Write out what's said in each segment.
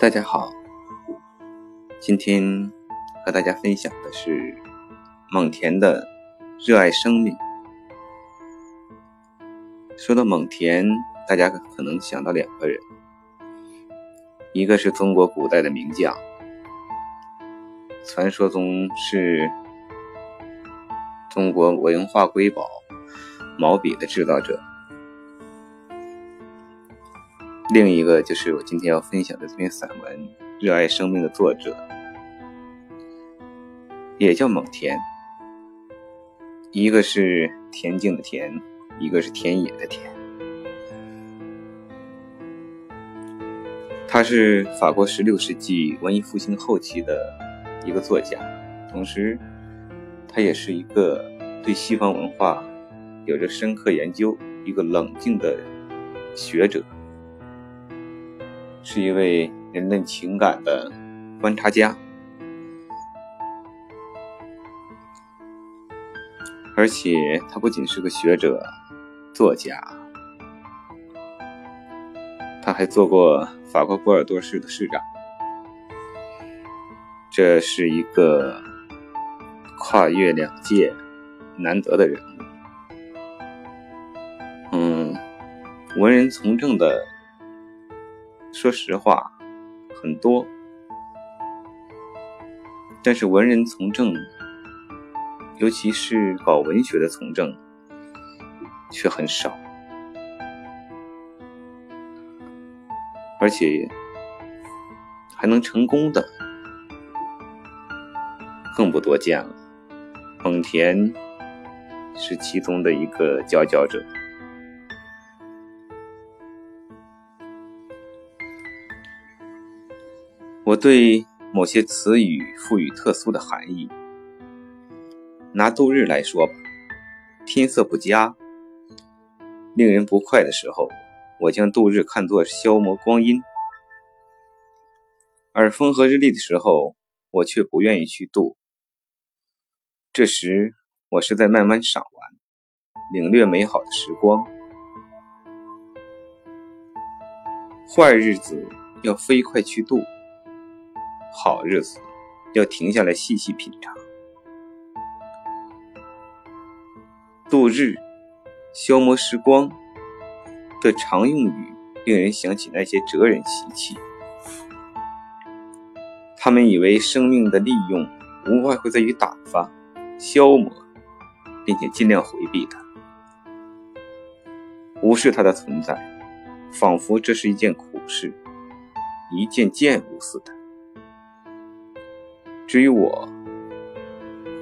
大家好，今天和大家分享的是蒙恬的《热爱生命》。说到蒙恬，大家可能想到两个人，一个是中国古代的名将，传说中是中国文化瑰宝毛笔的制造者。另一个就是我今天要分享的这篇散文《热爱生命》的作者，也叫蒙恬。一个是恬静的恬，一个是田野的田。他是法国16世纪文艺复兴后期的一个作家，同时他也是一个对西方文化有着深刻研究、一个冷静的学者。是一位人类情感的观察家，而且他不仅是个学者、作家，他还做过法国波尔多市的市长。这是一个跨越两界难得的人物。嗯，文人从政的。说实话，很多，但是文人从政，尤其是搞文学的从政，却很少，而且还能成功的，更不多见了。蒙恬是其中的一个佼佼者。我对某些词语赋予特殊的含义。拿度日来说吧，天色不佳、令人不快的时候，我将度日看作消磨光阴；而风和日丽的时候，我却不愿意去度。这时，我是在慢慢赏玩、领略美好的时光。坏日子要飞快去度。好日子要停下来细细品尝。度日、消磨时光的常用语，令人想起那些哲人习气。他们以为生命的利用无外乎在于打发、消磨，并且尽量回避它，无视它的存在，仿佛这是一件苦事，一件贱物似的。至于我，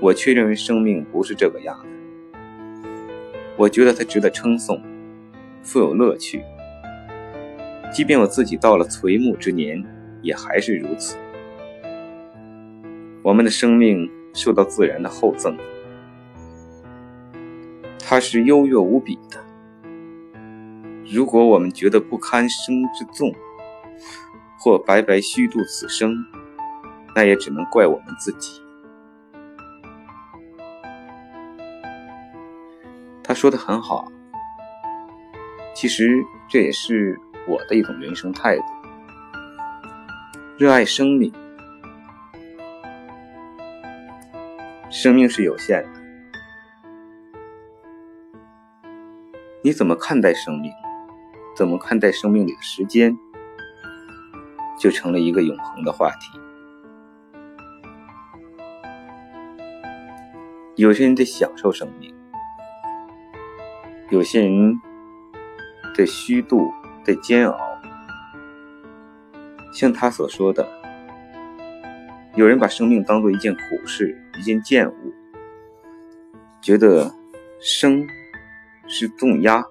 我却认为生命不是这个样子。我觉得它值得称颂，富有乐趣。即便我自己到了垂暮之年，也还是如此。我们的生命受到自然的厚赠，它是优越无比的。如果我们觉得不堪生之重，或白白虚度此生，那也只能怪我们自己。他说的很好，其实这也是我的一种人生态度：热爱生命。生命是有限的，你怎么看待生命？怎么看待生命里的时间，就成了一个永恒的话题。有些人在享受生命，有些人在虚度，在煎熬。像他所说的，有人把生命当做一件苦事，一件贱物，觉得生是重压。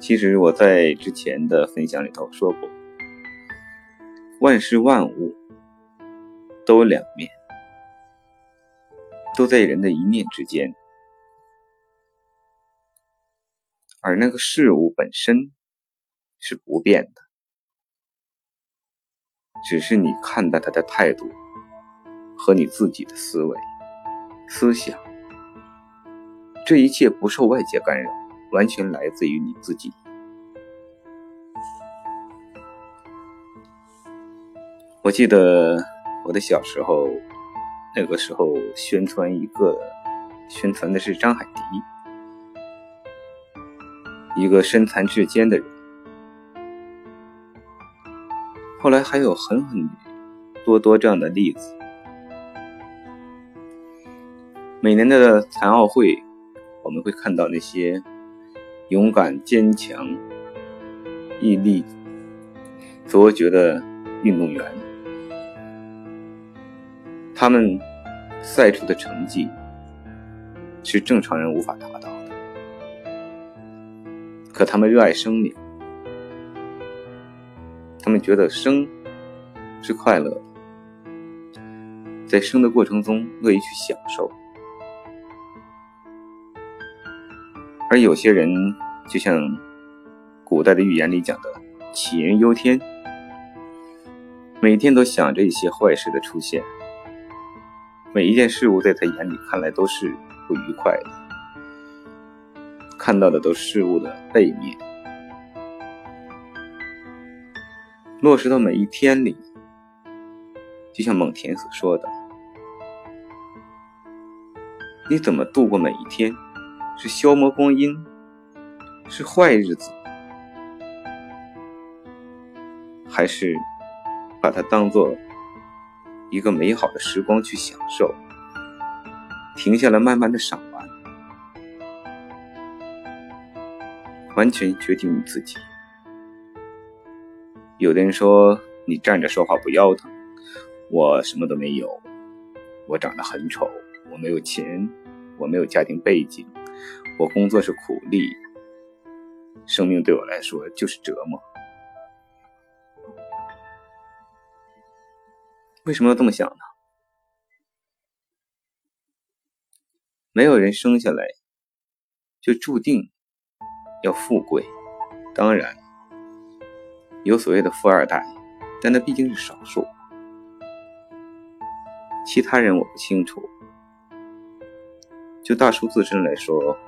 其实我在之前的分享里头说过，万事万物都有两面。都在人的一念之间，而那个事物本身是不变的，只是你看待它的态度和你自己的思维、思想，这一切不受外界干扰，完全来自于你自己。我记得我的小时候，那个时候宣传一个，宣传的是张海迪，一个身残志坚的人。后来还有很很多多这样的例子。每年的残奥会，我们会看到那些勇敢、坚强、毅力、卓绝的运动员，他们赛出的成绩是正常人无法达到的。可他们热爱生命，他们觉得生是快乐的，在生的过程中乐意去享受。而有些人，就像古代的寓言里讲的“杞人忧天”，每天都想着一些坏事的出现，每一件事物在他眼里看来都是不愉快的，看到的都是事物的背面。落实到每一天里，就像蒙恬所说的：“你怎么度过每一天？”是消磨光阴，是坏日子，还是把它当做一个美好的时光去享受？停下来，慢慢的赏玩，完全决定你自己。有的人说你站着说话不腰疼，我什么都没有，我长得很丑，我没有钱，我没有家庭背景。我工作是苦力，生命对我来说就是折磨。为什么要这么想呢？没有人生下来就注定要富贵，当然有所谓的富二代，但那毕竟是少数。其他人我不清楚。就大叔自身来说。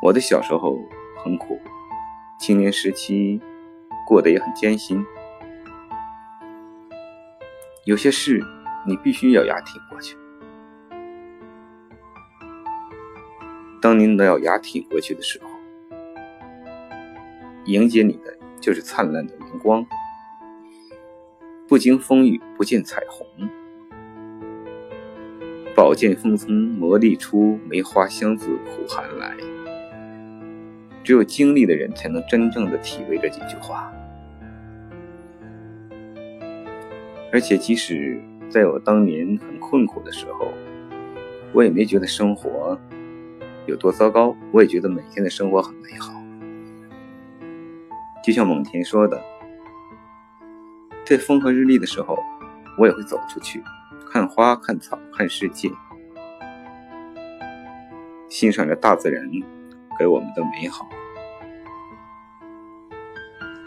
我的小时候很苦，青年时期过得也很艰辛。有些事你必须咬牙挺过去。当你咬牙挺过去的时候，迎接你的就是灿烂的阳光。不经风雨不见彩虹，宝剑锋从磨砺出，梅花香自苦寒来。只有经历的人，才能真正的体味这几句话。而且，即使在我当年很困苦的时候，我也没觉得生活有多糟糕，我也觉得每天的生活很美好。就像蒙恬说的，在风和日丽的时候，我也会走出去，看花、看草、看世界，欣赏着大自然。给我们的美好，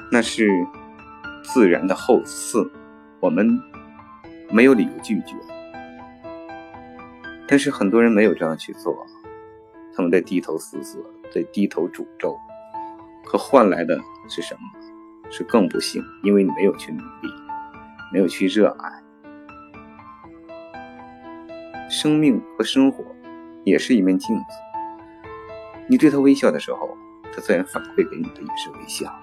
那是自然的厚赐，我们没有理由拒绝。但是很多人没有这样去做，他们在低头思索，在低头诅咒，可换来的是什么？是更不幸，因为你没有去努力，没有去热爱。生命和生活也是一面镜子。你对他微笑的时候，他自然反馈给你的也是微笑。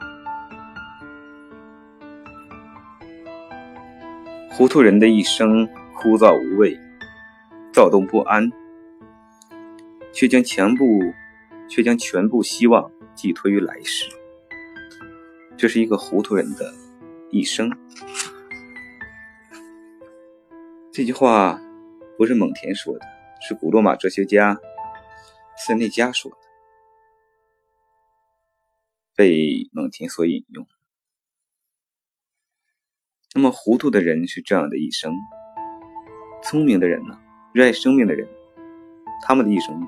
糊涂人的一生枯燥无味，躁动不安，却将全部却将全部希望寄托于来世。这是一个糊涂人的一生。这句话不是蒙恬说的，是古罗马哲学家塞内加说的。被蒙恬所引用。那么，糊涂的人是这样的一生；聪明的人呢？热爱生命的人，他们的一生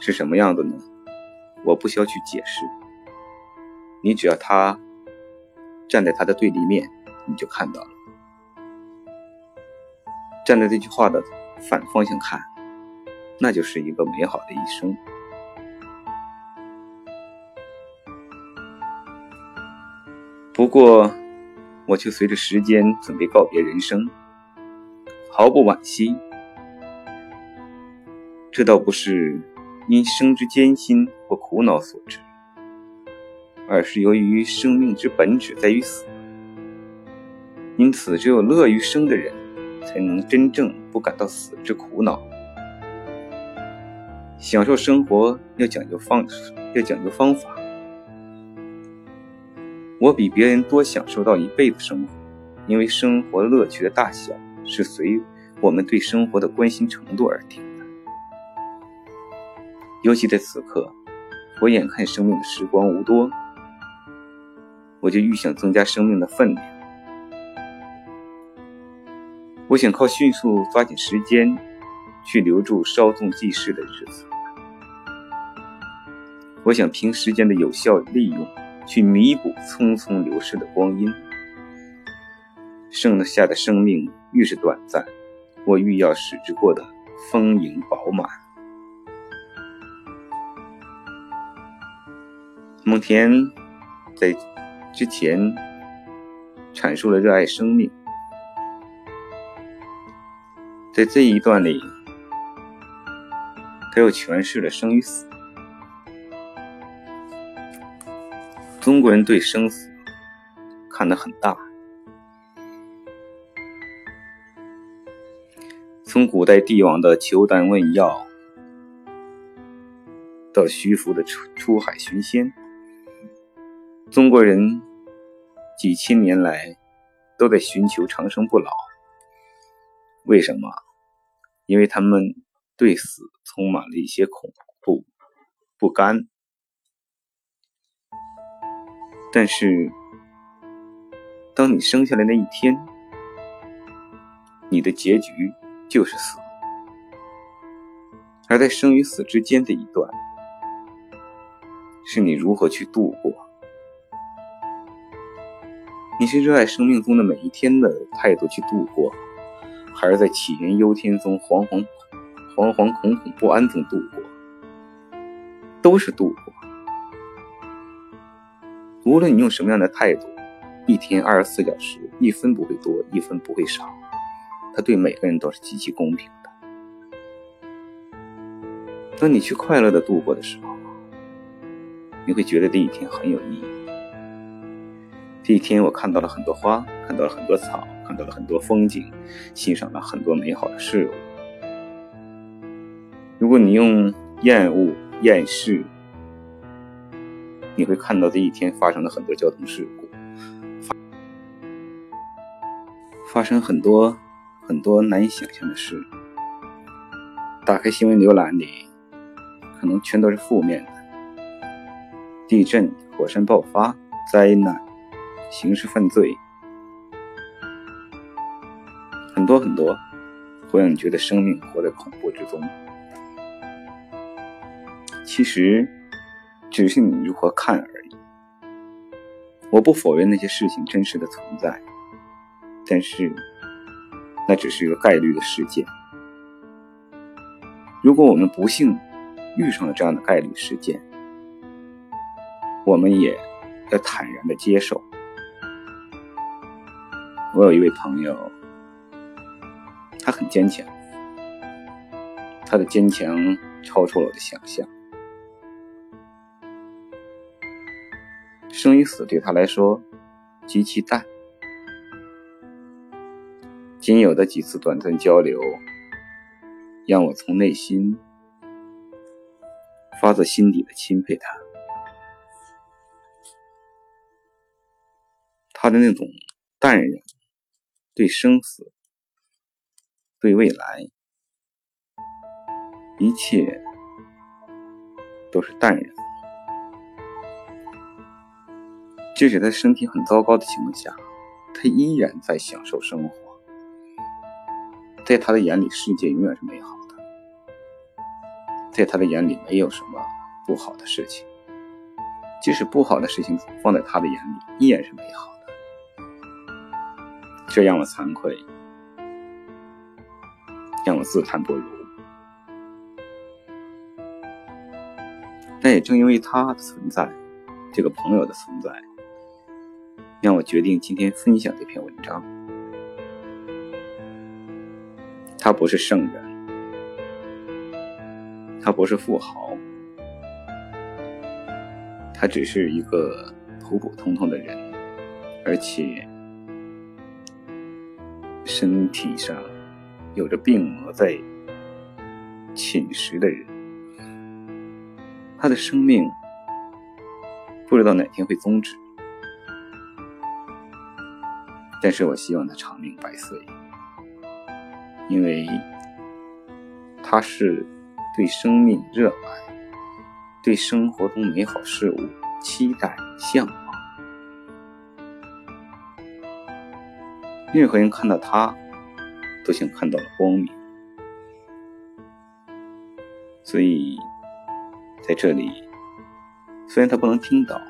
是什么样子呢？我不需要去解释，你只要他站在他的对立面，你就看到了。站在这句话的反方向看，那就是一个美好的一生。不过，我却随着时间准备告别人生，毫不惋惜。这倒不是因生之艰辛或苦恼所致，而是由于生命之本质在于死。因此，只有乐于生的人，才能真正不感到死之苦恼。享受生活要讲究方，要讲究方法。我比别人多享受到一倍的生活，因为生活乐趣的大小是随我们对生活的关心程度而定的。尤其在此刻，我眼看生命的时光无多，我就愈想增加生命的分量。我想靠迅速抓紧时间，去留住稍纵即逝的日子。我想凭时间的有效利用，去弥补匆匆流逝的光阴。剩下的生命愈是短暂，我愈要使之过得丰盈饱满。蒙恬在之前阐述了热爱生命。在这一段里，他又诠释了生与死。中国人对生死看得很大，从古代帝王的求丹问药，到徐福的出出海寻仙，中国人几千年来都在寻求长生不老。为什么？因为他们对死充满了一些恐怖、不甘。但是，当你生下来那一天，你的结局就是死。而在生与死之间的一段，是你如何去度过？你是热爱生命中的每一天的态度去度过？还是在杞人忧天中惶惶、惶惶恐恐不安中度过，都是度过。无论你用什么样的态度，一天二十四小时，一分不会多，一分不会少，它对每个人都是极其公平的。当你去快乐的度过的时候，你会觉得这一天很有意义。这一天，我看到了很多花，看到了很多草。看到了很多风景，欣赏了很多美好的事物。如果你用厌恶、厌世，你会看到这一天发生了很多交通事故，发发生很多很多难以想象的事。打开新闻浏览里，可能全都是负面的：地震、火山爆发、灾难、刑事犯罪。很多很多，会让你觉得生命活在恐怖之中。其实，只是你如何看而已。我不否认那些事情真实的存在，但是，那只是一个概率的事件。如果我们不幸遇上了这样的概率事件，我们也要坦然的接受。我有一位朋友。他很坚强，他的坚强超出了我的想象。生与死对他来说极其淡，仅有的几次短暂交流，让我从内心发自心底的钦佩他。他的那种淡然，对生死。对未来，一切都是淡然。即使他身体很糟糕的情况下，他依然在享受生活。在他的眼里，世界永远是美好的。在他的眼里，没有什么不好的事情。即使不好的事情放在他的眼里，依然是美好的。这让我惭愧。让我自叹不如。但也正因为他的存在，这个朋友的存在，让我决定今天分享这篇文章。他不是圣人，他不是富豪，他只是一个普普通通的人，而且身体上有着病魔在侵蚀的人。他的生命不知道哪天会终止，但是我希望他长命百岁。因为他是对生命热爱，对生活中美好事物期待向往。任何人看到他，都像看到了光明。所以在这里，虽然他不能听到，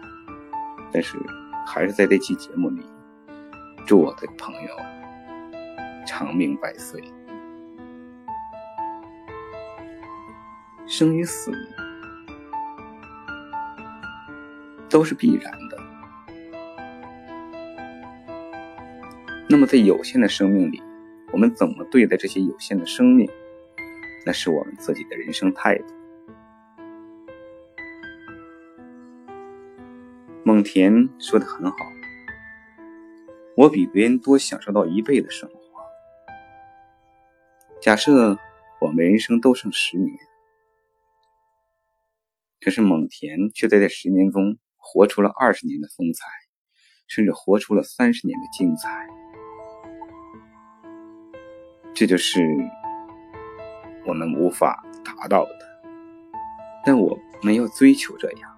但是还是在这期节目里，祝我的朋友长命百岁。生与死都是必然的。那么，在有限的生命里，我们怎么对待这些有限的生命？那是我们自己的人生态度。蒙恬说的很好：“我比别人多享受到一倍的生活。”假设我们人生都剩十年。可是蒙恬却在这十年中活出了二十年的风采，甚至活出了三十年的精彩。这就是我们无法达到的，但我没有追求这样。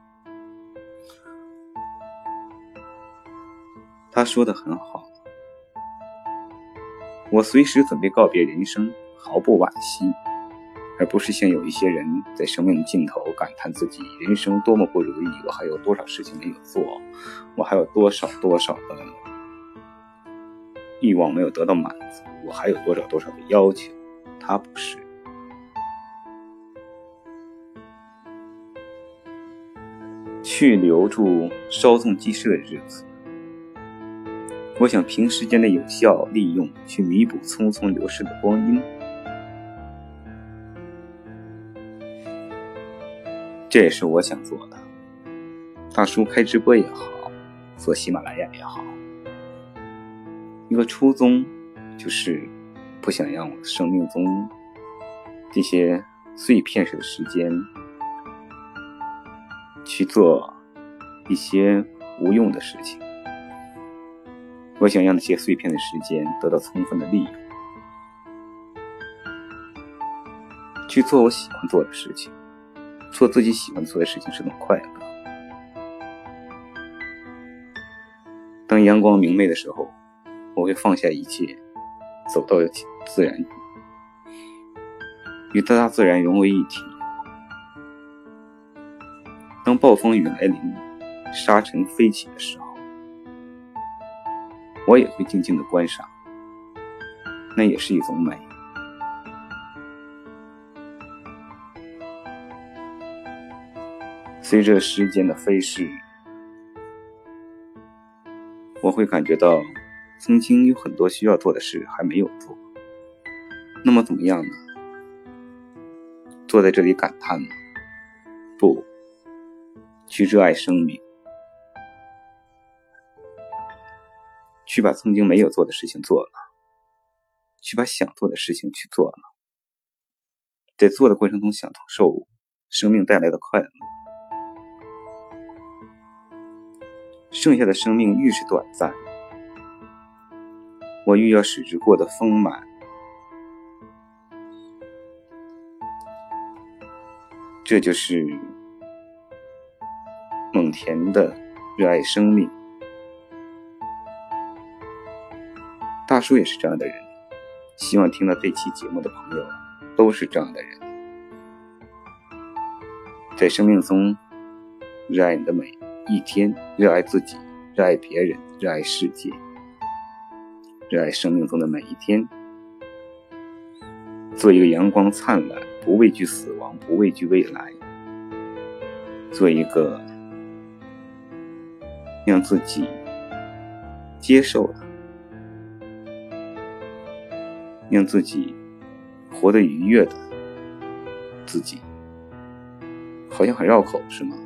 他说的很好，我随时准备告别人生，毫不惋惜。而不是像有一些人在生命的尽头感叹自己人生多么不如意，我还有多少事情没有做，我还有多少多少的欲望没有得到满足，我还有多少多少的要求。他不是，去留住稍纵即逝的日子。我想凭时间的有效利用去弥补匆匆流逝的光阴。这也是我想做的。大叔开直播也好，做喜马拉雅也好，一个初衷就是不想让我生命中这些碎片式的时间去做一些无用的事情。我想让那些碎片的时间得到充分的利用，去做我喜欢做的事情。做自己喜欢做的事情是种快乐。当阳光明媚的时候，我会放下一切，走到自然，与大自然融为一体。当暴风雨来临，沙尘飞起的时候，我也会静静的观赏，那也是一种美。随着时间的飞逝，我会感觉到，曾经有很多需要做的事还没有做。那么怎么样呢？坐在这里感叹吗？不，去热爱生命，去把曾经没有做的事情做了，去把想做的事情去做了，在做的过程中享受生命带来的快乐。剩下的生命愈是短暂，我愈要使之过得丰满。这就是蒙恬的热爱生命。大叔也是这样的人，希望听到这期节目的朋友都是这样的人，在生命中热爱你的每。一天，热爱自己，热爱别人，热爱世界，热爱生命中的每一天。做一个阳光灿烂、不畏惧死亡、不畏惧未来，做一个让自己接受，让自己活得愉悦的自己，好像很绕口，是吗？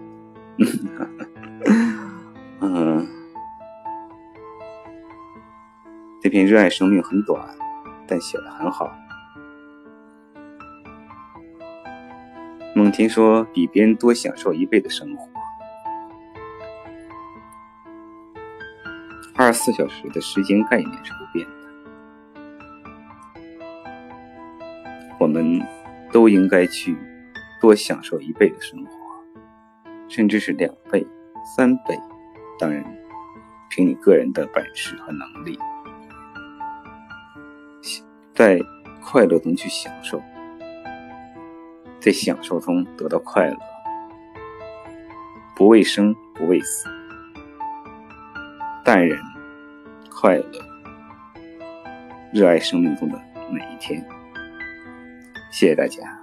嗯，这篇热爱生命很短，但写的很好。孟婷说：“比别人多享受一倍的生活。二十四小时的时间概念是不变的，我们都应该去多享受一倍的生活，甚至是两倍、三倍。当然，凭你个人的本事和能力，在快乐中去享受。”在享受中得到快乐，不为生，不为死，淡然、快乐，热爱生命中的每一天。谢谢大家。